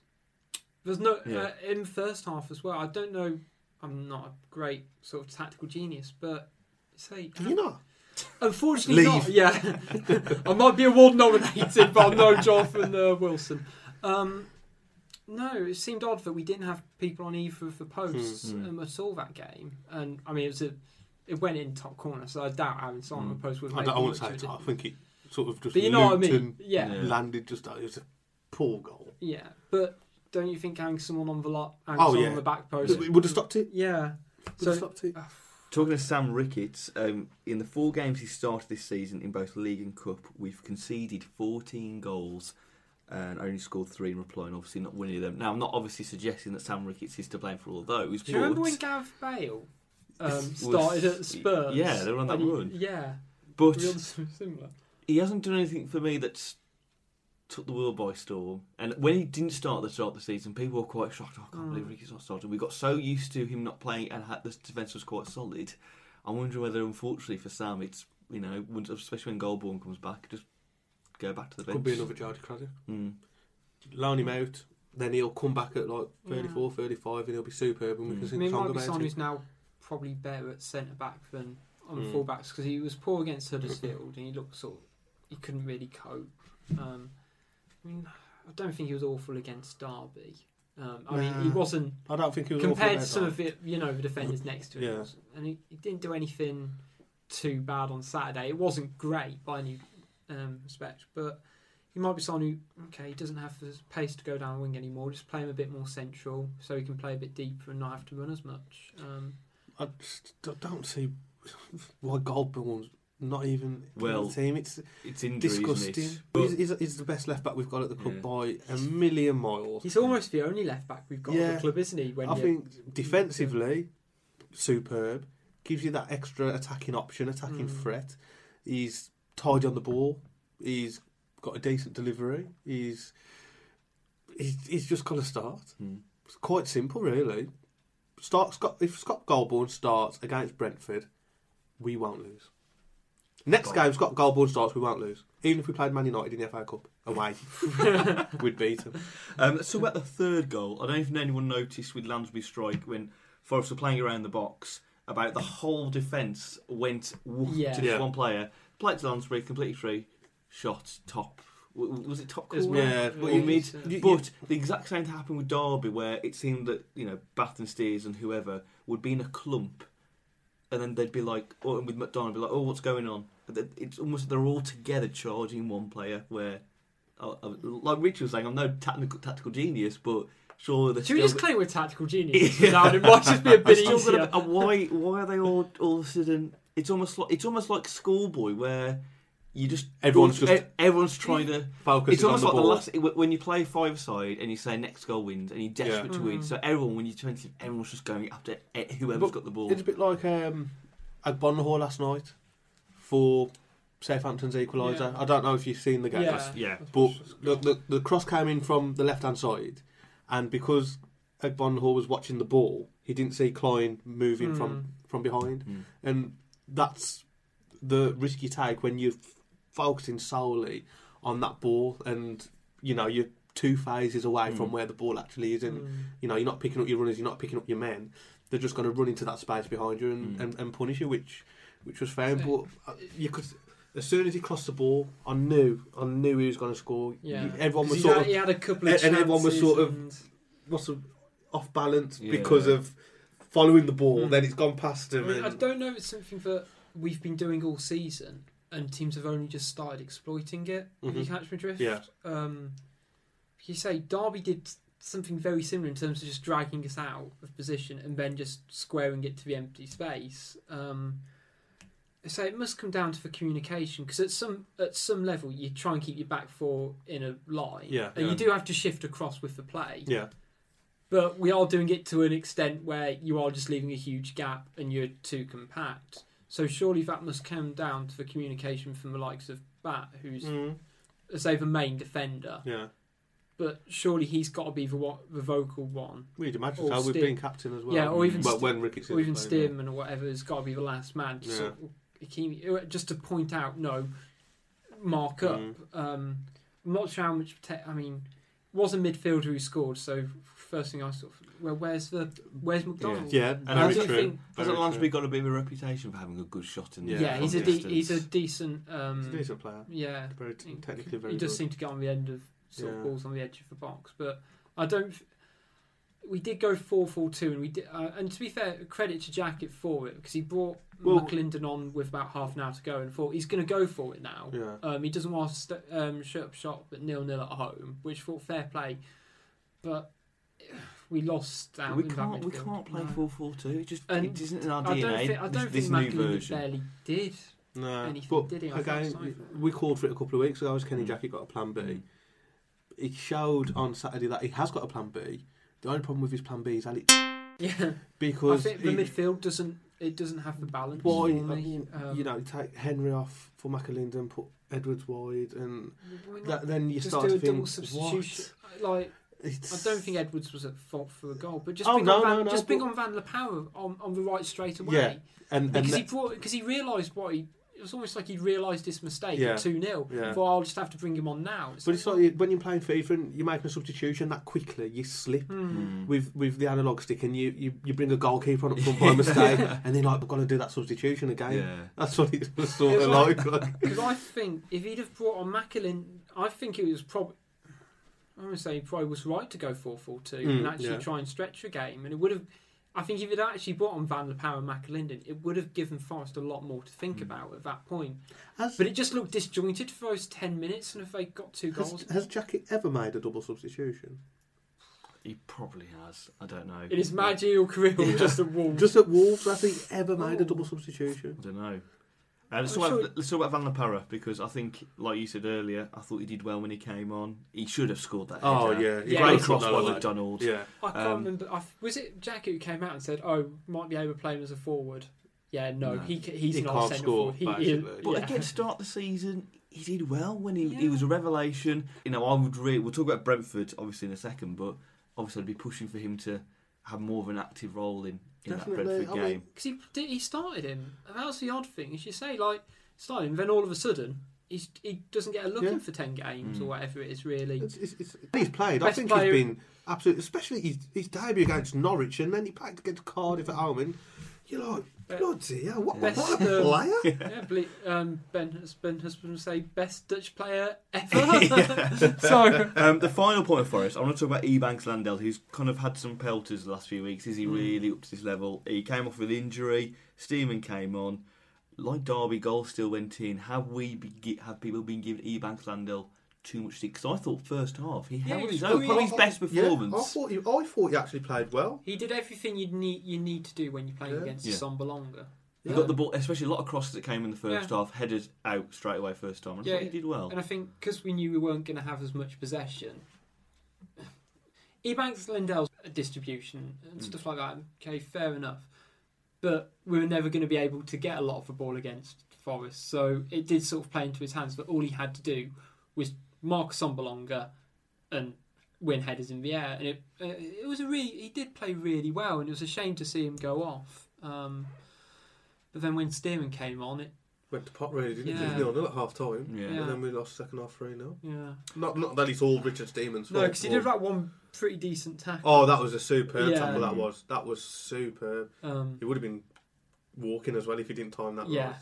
There's no Yeah. uh, in the first half as well. I don't know. I'm not a great sort of tactical genius, but say Do you not? Unfortunately, Leave. not. Yeah, I might be award nominated, but I'm no Jonathan uh, Wilson. Um, no, it seemed odd that we didn't have people on either of the posts Hmm. um, at all that game. And I mean, it was a, it went in top corner, so I doubt having someone on the post would I, make don't, I won't say it. a I difference. think it sort of just But you know what I mean? and Yeah, Yeah. landed just. It was a poor goal. yeah. But don't you think having someone on the lot, having Oh, someone yeah. on the back post? It would have stopped it. Yeah. Would So have stopped it. Talking to Sam Ricketts, um, in the four games he started this season in both league and cup, we've conceded 14 goals. and only scored three in reply, and obviously not winning them. Now, I'm not obviously suggesting that Sam Ricketts is to blame for all those. Do you remember when Gav Bale um, Was- started at Spurs? Yeah, they were on that he- run. Yeah, but real similar. he hasn't done anything for me that's took the world by storm. And when he didn't start at the start of the season, people were quite shocked. Oh, I can't Mm. believe Ricky's not starting. We got so used to him not playing, and had, the defence was quite solid. I'm wondering whether, unfortunately for Sam, it's you know, once- especially when Golbourne comes back, just go back to the bench. Could be another Jody Craddock. Mm. Loan him out, then he'll come back at like 34, Yeah. 35, and he'll be superb, and we Mm. can I sing mean, a it might be someone who's now probably better at centre back than on Mm. full backs because he was poor against Huddersfield and he looked sort of, he couldn't really cope. Um, I mean, I don't think he was awful against Derby. Um, I mean, he wasn't I don't think he was awful compared to some of it, you know, the defenders next to him. Yeah. and he, he didn't do anything too bad on Saturday. It wasn't great by any um, respect, but he might be someone who, okay, he doesn't have the pace to go down the wing anymore. Just play him a bit more central so he can play a bit deeper and not have to run as much. Um, I just d- don't see why Golbourne's not even in Well, the team. It's It's injuries, disgusting. it? He's, he's, he's the best left back we've got at the club Yeah. by a million miles. He's almost the only left back we've got at the club, isn't he? When I think defensively, superb. Gives you that extra attacking option, attacking Mm. threat. He's tidy on the ball. He's got a decent delivery. He's he's, he's just got to start. Mm. It's quite simple, really. Start Scott if Scott Golbourne starts against Brentford, we won't lose. Next Goal. game, Scott Golbourne starts, we won't lose. Even if we played Man United in the FA Cup away, we'd beat them. Um, let's about the third goal. I don't even know if anyone noticed with Lansbury strike when Forest were playing around the box about the whole defence went woof Yeah. to this Yeah. one player. Played to Lansbury, completely free, shot top. w- w- Was it top It was corner? Yeah, but or you- mid. But the exact same thing happened with Derby, where it seemed that you know Batth and Steers and whoever would be in a clump, and then they'd be like, or with McDonald, be like, "Oh, what's going on?" But th- It's almost they're all together charging one player. Where, uh, uh, like Richard was saying, I'm no tactical tactical genius, but surely they're Should we still. just claim we're tactical geniuses? Yeah. now? It might just be a bit Still easier. gotta and why? Why are they all all of a sudden? It's almost like it's almost like schoolboy where you just Everyone's just- everyone's trying to. Focus It's is on almost the like the last when you play five side and you say next goal wins and you're desperate Yeah. to win. Mhm. So everyone, when you're twenty, everyone's just going after e- whoever's But got the ball. It's a bit like um, Agbonlahor last night for Southampton's equaliser. Yeah. I don't know if you've seen the game, Yeah. Yeah, but the, the the cross came in from the left hand side, and because Agbonlahor was watching the ball, he didn't see Clyne moving Mm. from from behind, Mm. and that's the risky you take when you're f- focusing solely on that ball, and you know you're two phases away Mm. from where the ball actually is, and Mm. you know, you're not picking up your runners, you're not picking up your men. They're just going to run into that space behind you and, Mm. and, and punish you, which which was fair. But uh, you could, as soon as he crossed the ball, I knew, I knew he was going to score. Yeah. You- everyone 'Cause was he sort had, of he had a couple of and everyone was chances sort of- and- what's off balance Yeah. because of following the ball. Mm. Then it's gone past I, him. mean, I don't know if it's something that we've been doing all season, and teams have only just started exploiting it. If you catch my drift? Yeah. Um, you say Derby did something very similar in terms of just dragging us out of position and then just squaring it to the empty space. Um, so it must come down to the communication because at some at some level you try and keep your back four in a line, Yeah, and yeah. you do have to shift across with the play. yeah, But we are doing it to an extent where you are just leaving a huge gap and you're too compact. So surely that must come down to the communication from the likes of Batth, who's, Mm. say, the main defender. yeah. But surely he's got to be the, the vocal one. We'd imagine Or so. We've Steer- been captain as well. Yeah, or even well, St- when or even played, or whatever has got to be the last man. To Yeah. sort of, keep- just to point out, no, mark up. Mm. Um, I'm not sure how much. Te- I mean, it was a midfielder who scored. So first thing I sort of, well, where's the where's McDonald? Yeah, And I very do true. think- Hasn't Very Lansbury got a bit of a reputation for having a good shot in the Yeah, Yeah, he's a de- he's a decent. Um, He's a decent player. Yeah, Very he- technically very he does good. seem to get on the end of sort Yeah. of balls on the edge of the box, but I don't. F- We did go four four two, and we did. Uh, and to be fair, credit to Jackett for it because he brought Well- McAlinden on with about half an hour to go, and thought he's going to go for it now. Yeah. Um, he doesn't want to st- um, shut up shop at nil nil at home, which thought fair play, but we lost out. we in can't we midfield. can't play four four two. It just And it isn't in our I DNA. don't think I this don't this think new McAlinden version. barely did. No, anything, but did he? I again, we called for it a couple of weeks ago. As Kenny Mm. Jackett got a plan B. Mm. it showed on Saturday that he has got a plan B. The only problem with his plan B is that it Yeah, because I think the he- midfield doesn't it doesn't have the balance. Why, for me. Um, you know, take Henry off for McAlinden, put Edwards wide, and that, then you just start do to a think, double substitution. Like It's, I don't think Edwards was at fault for a goal, but just Oh, bring no, on Van, no, no, just bring but- on Van La Parra on, on the right straight away. Yeah, and, and because he brought because he realised what he. It was almost like he'd realised his mistake Yeah. at two 0 Yeah. Thought I'll just have to bring him on now. But it's like when you're playing FIFA and you're making a substitution that quickly, you slip Hmm. with with the analog stick and you, you, you bring a goalkeeper on up front by mistake, and then like we've got to do that substitution again. Yeah. That's what it was sort of like- like. like. Because I think if he'd have brought on McAlinden, I think it was probably. I'm going to say he probably was right to go 4 4 2 Mm, and actually yeah. try and stretch a game. And it would have. I think if he'd actually brought on Van La Parra and McAlinden, it would have given Forest a lot more to think Mm. about at that point. Has, But it just looked disjointed for those 10 minutes, and if they got two goals. has, has Jackett ever made a double substitution? He probably has. I don't know. In his managerial career, or just at Wolves. Just at Wolves, has he ever made a Oh. double substitution? I don't know. Uh, let's, talk sure- about, let's talk about Van La Parra because I think, like you said earlier, I thought he did well when he came on. He should have scored that. Oh, header. yeah. Yeah, great he cross got by that. McDonald. Yeah. I can't Um, remember. I, was it Jackett who came out and said, "Oh, might be able to play him as a forward"? Yeah, no, No. he he's He not can't a centre forward. He, he. But yeah. again, start the season, he did well when he, he was a revelation. You know, I would really. We'll talk about Brentford obviously in a second, but obviously I'd be pushing for him to have more of an active role in, in that Definitely, Brentford I game. because he he started him. And that was the odd thing, as you say. Like started him, then all of a sudden he's, he doesn't get a look Yeah. in for ten games Mm. or whatever it is. Really, It's, it's, it's, he's played. I think player- he's been absolutely, especially his, his debut against Norwich, and then he played against Cardiff at home, and you're like, Be- bloody hell, what, best, what a um, player! yeah, ble- um, Ben has Ben has been say best Dutch player ever. so Um, the final point for us, I want to talk about Ebanks Landell, who's kind of had some pelters the last few weeks. Is he Mm. really up to this level? He came off with injury. Stearman came on. Like Derby, goal still went in. Have we be, have people been giving Ebanks Landell too much stick? Because I thought first half he Yeah, held he his own, probably his best Yeah, performance. I thought he, I thought he actually played well. he did everything you need you need to do when you're playing Yeah. against Yeah. Assombalonga. He got the ball, especially a lot of crosses that came in the first Yeah. half, headed out straight away first time. I Yeah, thought he did well. And I think because we knew we weren't going to have as much possession, Ebanks Landell's distribution and Mm. stuff like that, okay, fair enough. But we were never going to be able to get a lot of the ball against Forest, so it did sort of play into his hands. But all he had to do was mark Assombalonga and win headers in the air, and it uh, it was a really he did play really well, and it was a shame to see him go off. Um, but then when Stearman came on, it Went to pot really, didn't Yeah. he? It was nil nil at half time. Yeah. Yeah. And then we lost second half 3 0. yeah. Not, not that it's all Richard Stearman's No, because he did that one pretty decent tackle. Oh, that was a superb Yeah. tackle, that was. That was superb. Um, He would have been walking as well if he didn't time that yeah. right.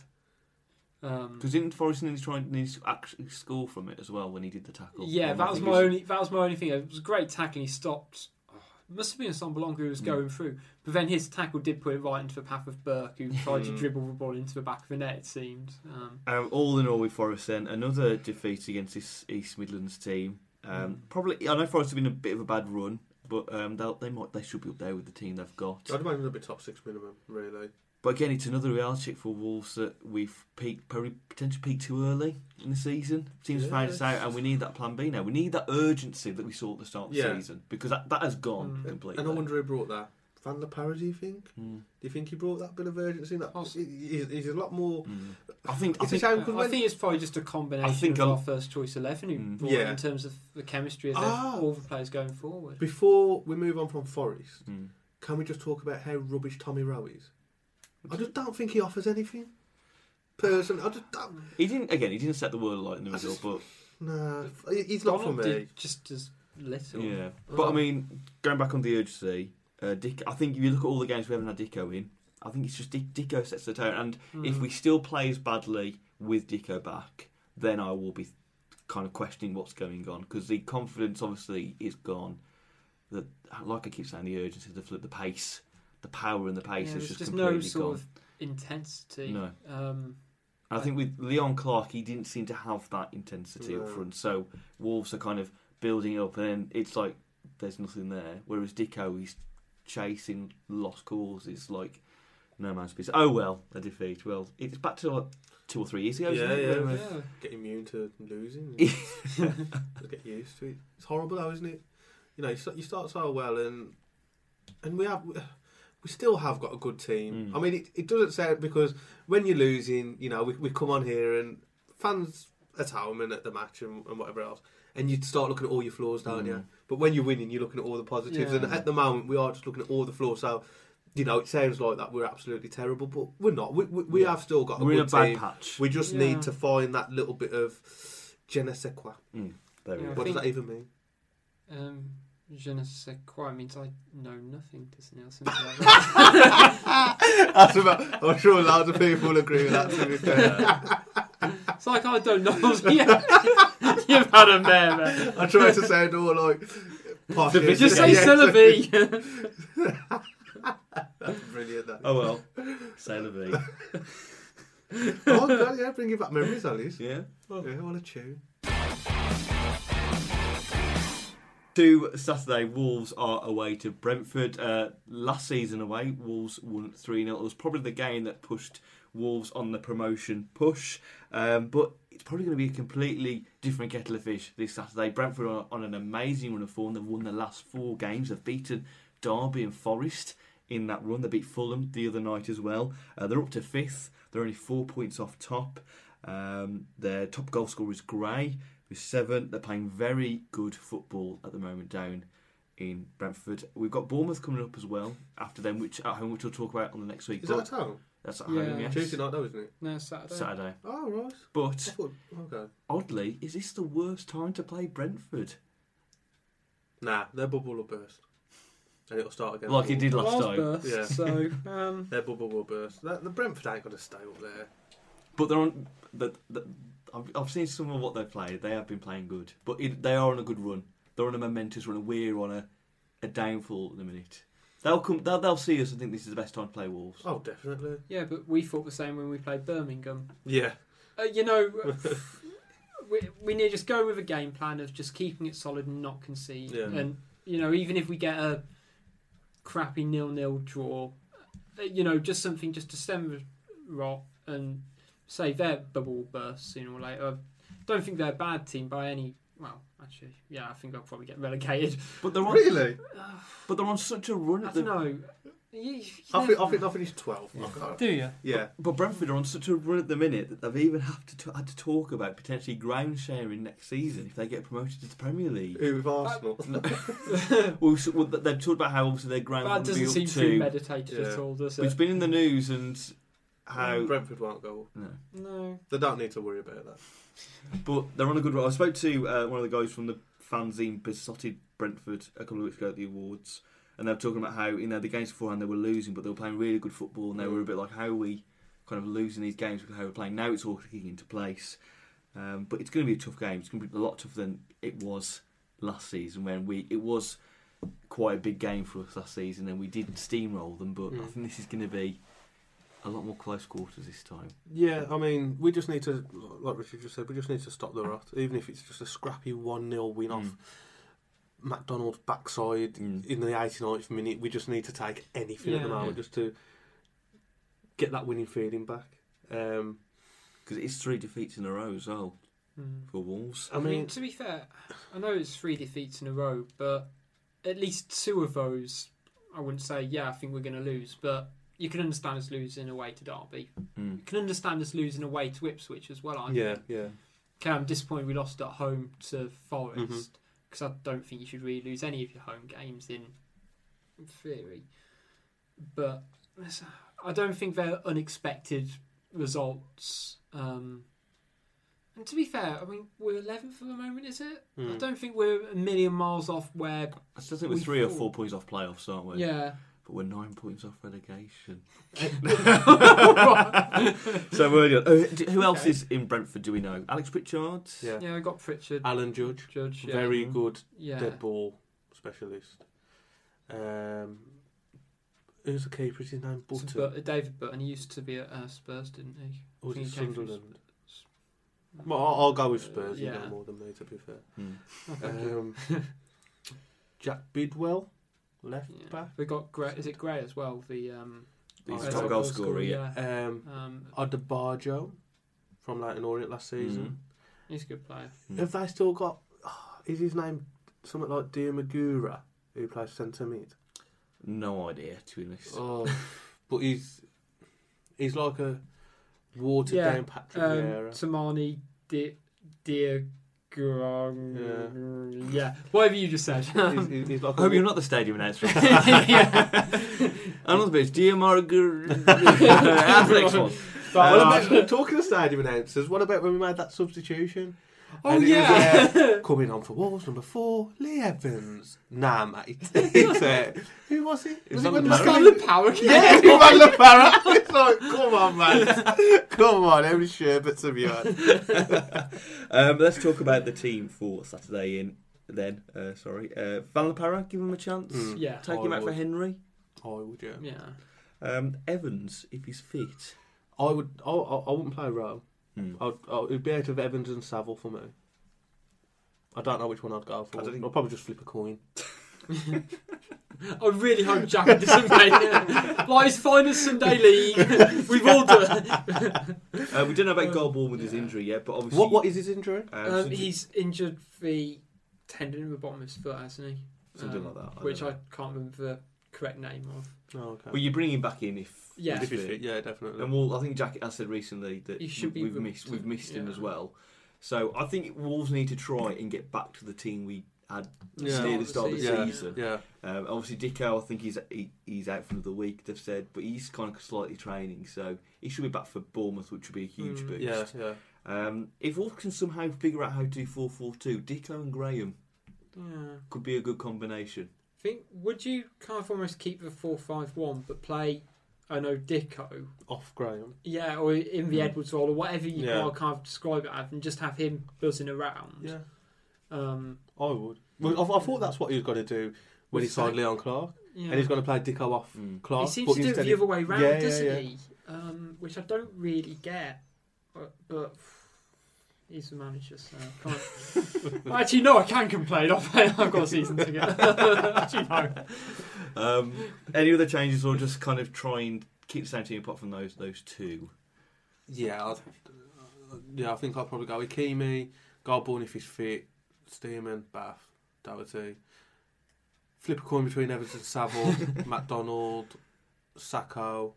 Um, Because didn't Forest need to try and need to actually score from it as well when he did the tackle? yeah, Um, that was my it's- only. That was my only thing. It was a great tackle. He stopped. oh, it must have been Assombalonga who was Mm. going through, but then his tackle did put it right into the path of Burke, who tried to Mm. dribble the ball into the back of the net. It seemed. Um, Um, all in all, with Forest then another defeat against this East Midlands team. Um, Mm. Probably, I know Forest have been a bit of a bad run, but um, they'll, they might they should be up there with the team they've got. I'd imagine they'll be top six minimum, really. But again, it's another reality check for Wolves that we've peaked, probably potentially peaked too early in the season. Teams Yeah, found us out, and we need that plan B now. We need that urgency that we saw at the start of the season because that, that has gone Mm. completely. And I wonder who brought that. Van der Parra, do you think? Mm. Do you think he brought that bit of urgency? That Poss- he's, he's a lot more. Mm. I think I It's a think shame because I when think it's probably just a combination I think of I'll- our first choice eleven who Mm. brought it Yeah. in terms of the chemistry of Ah. all the players going forward. before we move on from Forest, Mm. can we just talk about how rubbish Tommy Rowe is? I just don't think he offers anything. Personally, I just don't. he didn't again. He didn't set the world alight in the I middle, just- but No, he- he's not for Donald me. did just as little. Yeah, but I mean, going back on the urgency, uh, Dick. I think if you look at all the games we haven't had Dicko in, I think it's just Dick, Dicko sets the tone. And if Mm. we still play as badly with Dicko back, then I will be kind of questioning what's going on because the confidence obviously is gone. That, like I keep saying, the urgency, the flip, the pace, the power, and the pace Yeah, is just, just completely no sort gone. of intensity. No. Um, I think with Leon Clarke, he didn't seem to have that intensity No. up front. So Wolves are kind of building it up, and then it's like there's nothing there. Whereas Dicko, he's chasing lost causes like no man's business. Oh well, a defeat. Well, it's back to like two or three years ago. Yeah, isn't yeah. Where- Yeah. Get immune to losing. get used to it. It's horrible, though, isn't it? You know, you start, you start so well, and and we have we still have got a good team. Mm. I mean, it, it doesn't sound because when you're losing, you know, we we come on here and fans at home and at the match and, and whatever else, and you start looking at all your flaws, don't Mm. you? But when you're winning, you're looking at all the positives, Yeah. and at the moment, we are just looking at all the flaws. So. You know, it sounds like that we're absolutely terrible, but we're not. We, we, we Yeah. have still got a We're in a good bad team. patch. We just Yeah. need to find that little bit of je ne sais quoi. Mm, there we Yeah. go. What think- does that even mean? Um, je ne sais quoi means I know nothing, doesn't it? Or something like that. That's about, I'm sure lots of people agree with that. To be fair. it's like I don't know. Yeah. You've had a mare, man. I try to sound all like posh. Just say Yeah. syllabi. That's brilliant. That. Oh well, say la vie. oh god, yeah, bringing back memories, Alice. Yeah. Yeah, what a tune. To Saturday, Wolves are away to Brentford. Uh, last season away, Wolves won 3 0. It was probably the game that pushed Wolves on the promotion push. Um, but it's probably going to be a completely different kettle of fish this Saturday. Brentford are on an amazing run of form. They've won the last four games. They've beaten Derby and Forest in that run. They beat Fulham the other night as well. Uh, they're up to fifth. They're only four points off top. Um, their top goal scorer is Gray with seven. They're playing very good football at the moment down in Brentford. We've got Bournemouth coming up as well after them, which at home, which we'll talk about on the next week. Is But that a town? that's at Yeah. home, yes. Tuesday night, though, isn't it? no, Saturday. Saturday. Oh right. But thought, okay. oddly, is this the worst time to play Brentford? Nah, their bubble will burst, and it'll start again. Like it did last Last time. burst, Yeah. So, um, Their bubble will burst. The, the Brentford ain't going to stay up there. But they're on. The, the, I've, I've seen some of what they've played. They have been playing good, but it, they are on a good run. They're on a momentous run, and we're on a, a downfall at the minute. They'll come. They'll, they'll see us and think this is the best time to play Wolves. Oh, definitely. yeah, but we thought the same when we played Birmingham. Yeah. Uh, you know, we, we need to just go with a game plan of just keeping it solid and not concede. Yeah. And, you know, even if we get a crappy nil-nil draw, uh, you know, just something just to stem the rot and say their bubble will burst sooner or later. I uh, don't think they're a bad team by any... Well, actually, yeah, I think they'll probably get relegated. But they're on. Really? But they're on such a run. I At the, don't know. You- you I think, I think know. they'll finish 12th. I Do you? Yeah. But Brentford are on such a run at the minute that they've even have to t- had to talk about potentially ground sharing next season if they get promoted to the Premier League. Who with Arsenal? well, so- well, they've talked about how obviously their ground That will be doesn't up seem to. premeditated Yeah. at all, does But it's it? been in the news and how. Brentford won't go. up. No. No. They don't need to worry about that. But they're on a good run. I spoke to uh, one of the guys from the fanzine Beesotted Brentford a couple of weeks ago at the awards, and they were talking about how you know the games beforehand they were losing, but they were playing really good football, and they were a bit like how are we kind of losing these games because how we're playing. Now it's all kicking into place, um, but it's going to be a tough game. It's going to be a lot tougher than it was last season when we it was quite a big game for us last season, and we did steamroll them. But I Mm. think this is going to be a lot more close quarters this time. Yeah, I mean, we just need to, like Richard just said, we just need to stop the rot, even if it's just a scrappy 1 0 win off McDonald's backside Mm. in the 89th minute. We just need to take anything at the Yeah. moment just to get that winning feeling back. Um, Because it's three defeats in a row as well Hmm. for Wolves. I I mean, mean, to be fair, I know it's three defeats in a row, but at least two of those, I wouldn't say, yeah, I think we're going to lose. But you can understand us losing away to Derby. Mm. You can understand us losing away to Ipswich as well. I yeah, think. yeah. Okay, I'm disappointed we lost at home to Forest Mm-hmm. because I don't think you should really lose any of your home games in, theory. But I don't think they're unexpected results. Um, and to be fair, I mean we're 11th at the moment, is it? I Mm. don't think we're a million miles off where. I still think we're We three or four points off playoffs, aren't we? Yeah. But we're nine points off relegation. so we're uh, d- who else Okay. is in Brentford? Do we know? Alex Pritchard. Yeah. I got Pritchard, Alan Judge, Judge. Yeah. very Mhm. good Yeah. dead ball specialist. Um, who's the keeper? Is his name So, Button? but, David Button, he used to be at uh, Spurs, didn't he? or was I it think he came from Sunderland? Well, I'll, I'll go with Spurs. You Yeah. know more than me, to be fair. Hmm. Oh. Um, Jake Bidwell, left Yeah. back. We got Gray. Is it Gray as well? The um, He's uh, top top goal scorer. Yeah. Um, Um, Odubajo, from Leyton Orient last season. Mm. He's a good player. Have they still got? is his name something like Diamagura, who plays centre mid? No idea, to be honest. Oh, but he's he's like a watered Yeah, down Patrick Um, Vieira. Tamani Di Dia yeah. whatever you just said. he's, he's, he's like I hope you're not the stadium announcer. yeah. Another bit. Diamargur. That's the next one. But, What about, talking of stadium announcers, what about when we made that substitution? Oh And it was, yeah. uh, coming on for Wolves, number four, Lee Evans. Nah, mate. It's, uh, who was it? It was Was it on when the the Parra. Got Sky- the power. Yeah, he won the Parra. It's like, come on, man. come on, how many sherbets have you? Um, let's talk about the team for Saturday in then. Uh, sorry. Uh, Van La Parra, give him a chance. Mm. Yeah. Take him I out for. Henry. I would, yeah. Yeah. Um, Evans, if he's fit. I would. I, I, I wouldn't play Rowe. Hmm. I'd, I, it'd be out of Evans and Saville for me. I don't know which one I'd go for. I don't think- I'll probably just flip a coin. I really hope Jack doesn't make it. Like his finest Sunday league. We've all done. Uh, we don't know about Golbourne with his injury yet, but obviously. What What is his injury? uh, Um, something- he's injured the tendon in the bottom of his foot, hasn't he? Something Um, like that, I which don't I know. can't remember the correct name of. Oh, okay. Well, you bring him back in if. Yeah. if If he's fit. fit, yeah, definitely. And we'll, I think Jack has said recently that He should be we've missed we've missed him yeah. as well. So I think Wolves need to try and get back to the team we had Yeah. near the start of the yeah, season. yeah. Um, obviously, Dicko, I think he's he, he's out for another week. They've said, but he's kind of slightly training, so he should be back for Bournemouth, which would be a huge Mm. boost. Yeah, yeah. Um, if Wolves can somehow figure out how to do four four two, Dicko and Graham Yeah. could be a good combination. I think would you kind of almost keep the four five one but play I know Dicko Off Graham. yeah or in the Mm. Edwards role or whatever you Yeah. want kind of describe it as and just have him buzzing around Yeah, um I would. Well, I, I thought that's what he was going to do when he signed Sa- Leon Clarke, yeah and he's going to play Dicko off Mm. Clarke. he seems to do it the other way round Yeah, yeah, doesn't yeah. he um which I don't really get but, but he's the manager so I can't Well, actually no I can complain I've, I've got a season to go actually no Um, any other changes, or just kind of try and keep the same team apart from those those two? Yeah, I'd, yeah. I think I'll probably go with Ikeme, Golbourne if he's fit, Stearman, Batth, Doherty. Flip a coin between Evans and Saville, McDonald, Sako,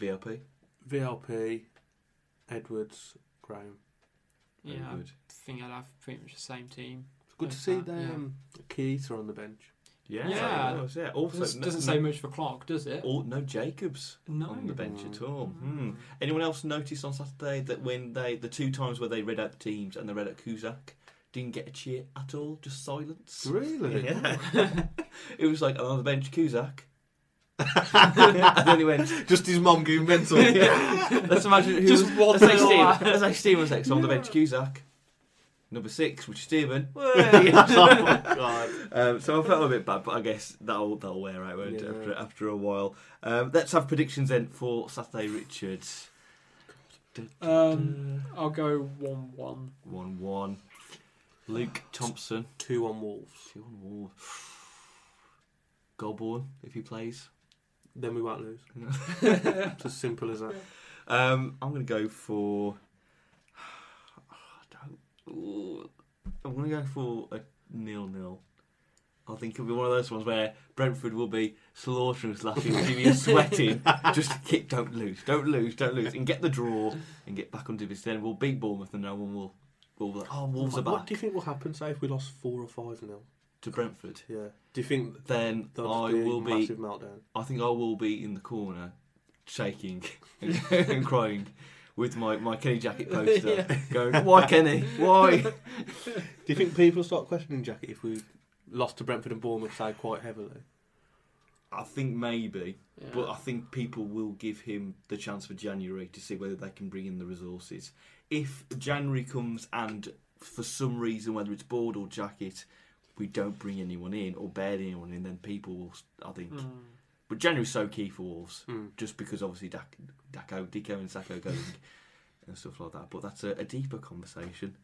VLP. VLP, Edwards, Graham. Very yeah I think I'd have pretty much the same team It's good to see that, yeah. them. Keith are on the bench. Yeah, Yeah. that was it. Also, doesn't, no- doesn't no- say much for Clarke does it Or no Jacobs No. on the bench at all. Hmm. Mm. Anyone else notice on Saturday that when they the two times where they read out the teams and they read out Kuszczak didn't get a cheer at all, just silence. Really? Yeah. it was like on the bench Kuszczak. And then he went. Just his mum going mental. Let's imagine who Just was, one let's say little Steve. Let's say Steve was next on the bench Kuszczak. Number six, which is Stephen. oh my god. Um, so I felt a bit bad, but I guess that'll that'll wear out won't it, Yeah. after after a while. Um, let's have predictions then for Saturday, Richards. Um, I'll go one one. One one. Luke Thompson. Two on Wolves. Two on Wolves. Golbourne if he plays. Then we won't lose. it's as simple as that. Um, I'm going to go for. I don't. ooh, I'm going to go for a nil nil. I think it'll be one of those ones where Brentford will be slaughtering us laughing, Jimmy is sweating. Just kick, don't lose, don't lose, don't lose, and get the draw and get back onto this. Then we'll beat Bournemouth and no one will. will be like, oh, Wolves are What do you think will happen, say, if we lost four or five nil? To Brentford. Yeah. Do you think Then I just be a will be. massive meltdown? I think I will be in the corner, shaking and crying with my, my Kenny Jackett poster, Yeah. going, "Why Kenny? Why?" Do you think people start questioning Jackett if we lost to Brentford and Bournemouth, say, quite heavily? I think maybe, Yeah. but I think people will give him the chance for January to see whether they can bring in the resources. If January comes and for some reason, whether it's board or Jackett, we don't bring anyone in or barely anyone in, then people will, I think. Mm. But January's so key for Wolves, Mm. just because obviously Dak, Dako, Dicko and Sako going and stuff like that. But that's a, a deeper conversation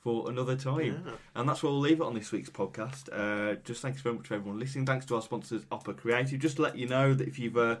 for another time. Yeah. And that's where we'll leave it on this week's podcast. Uh, just thanks very much for everyone listening. Thanks to our sponsors, Opera Creative. Just to let you know that if you've uh,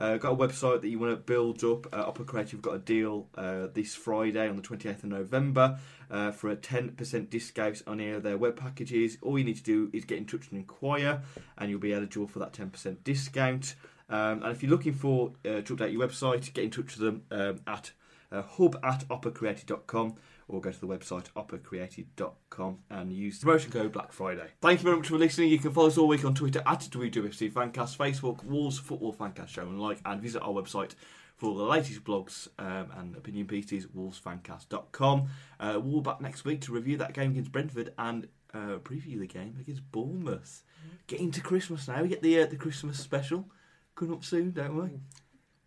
Uh, got a website that you want to build up. Uh, Opera Creative got a deal uh, this Friday on the 28th of November uh, for a 10% discount on any of their web packages. All you need to do is get in touch and inquire, and you'll be eligible for that 10% discount. Um, and if you're looking for uh, to update your website, get in touch with them um, at uh, hub at operacreative.com or go to the website operacreative.com and use the promotion code Black Friday. Thank you very much for listening. You can follow us all week on Twitter at WWFC Fancast, Facebook, Wolves Football Fancast Show, and like and visit our website for all the latest blogs um, and opinion pieces, wolvesfancast.com. Uh, we'll be back next week to review that game against Brentford and uh, preview the game against Bournemouth. Getting to Christmas now. We get the uh, the Christmas special coming up soon, don't we?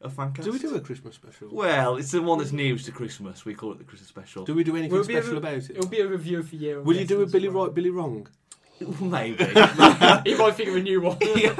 A Fancast. Do we do a Christmas special? Well, it's the one that's nearest to Christmas. We call it the Christmas special. Do we do anything Will it be a special re- about it? It'll be a review of the year. Will you do a Billy well. right, Billy wrong? Maybe. he might think of a new one. yeah.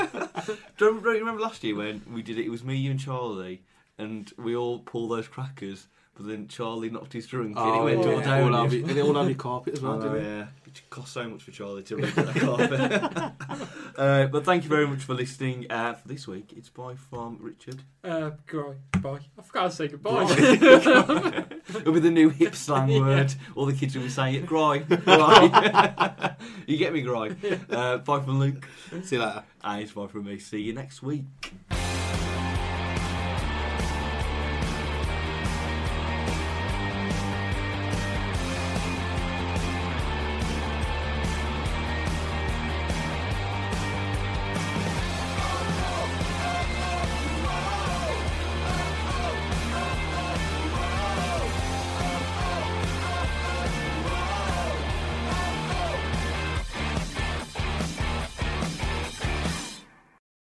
Do you remember, remember last year when we did it? It was me, you, and Charlie, and we all pulled those crackers. But then Charlie knocked his drink and it Oh, went yeah. all All down. have it, and it all have your carpet as well, Oh, didn't yeah, it cost so much for Charlie to read that carpet. uh, but thank you very much for listening. Uh, for this week, it's bye from Richard. Uh, goodbye. Bye. I forgot to say goodbye. It'll be the new hip slang Yeah. word. All the kids will be saying it. Gry. Gry. you get me, Gry. Uh, bye from Luke. See you later. And it's bye from me. See you next week.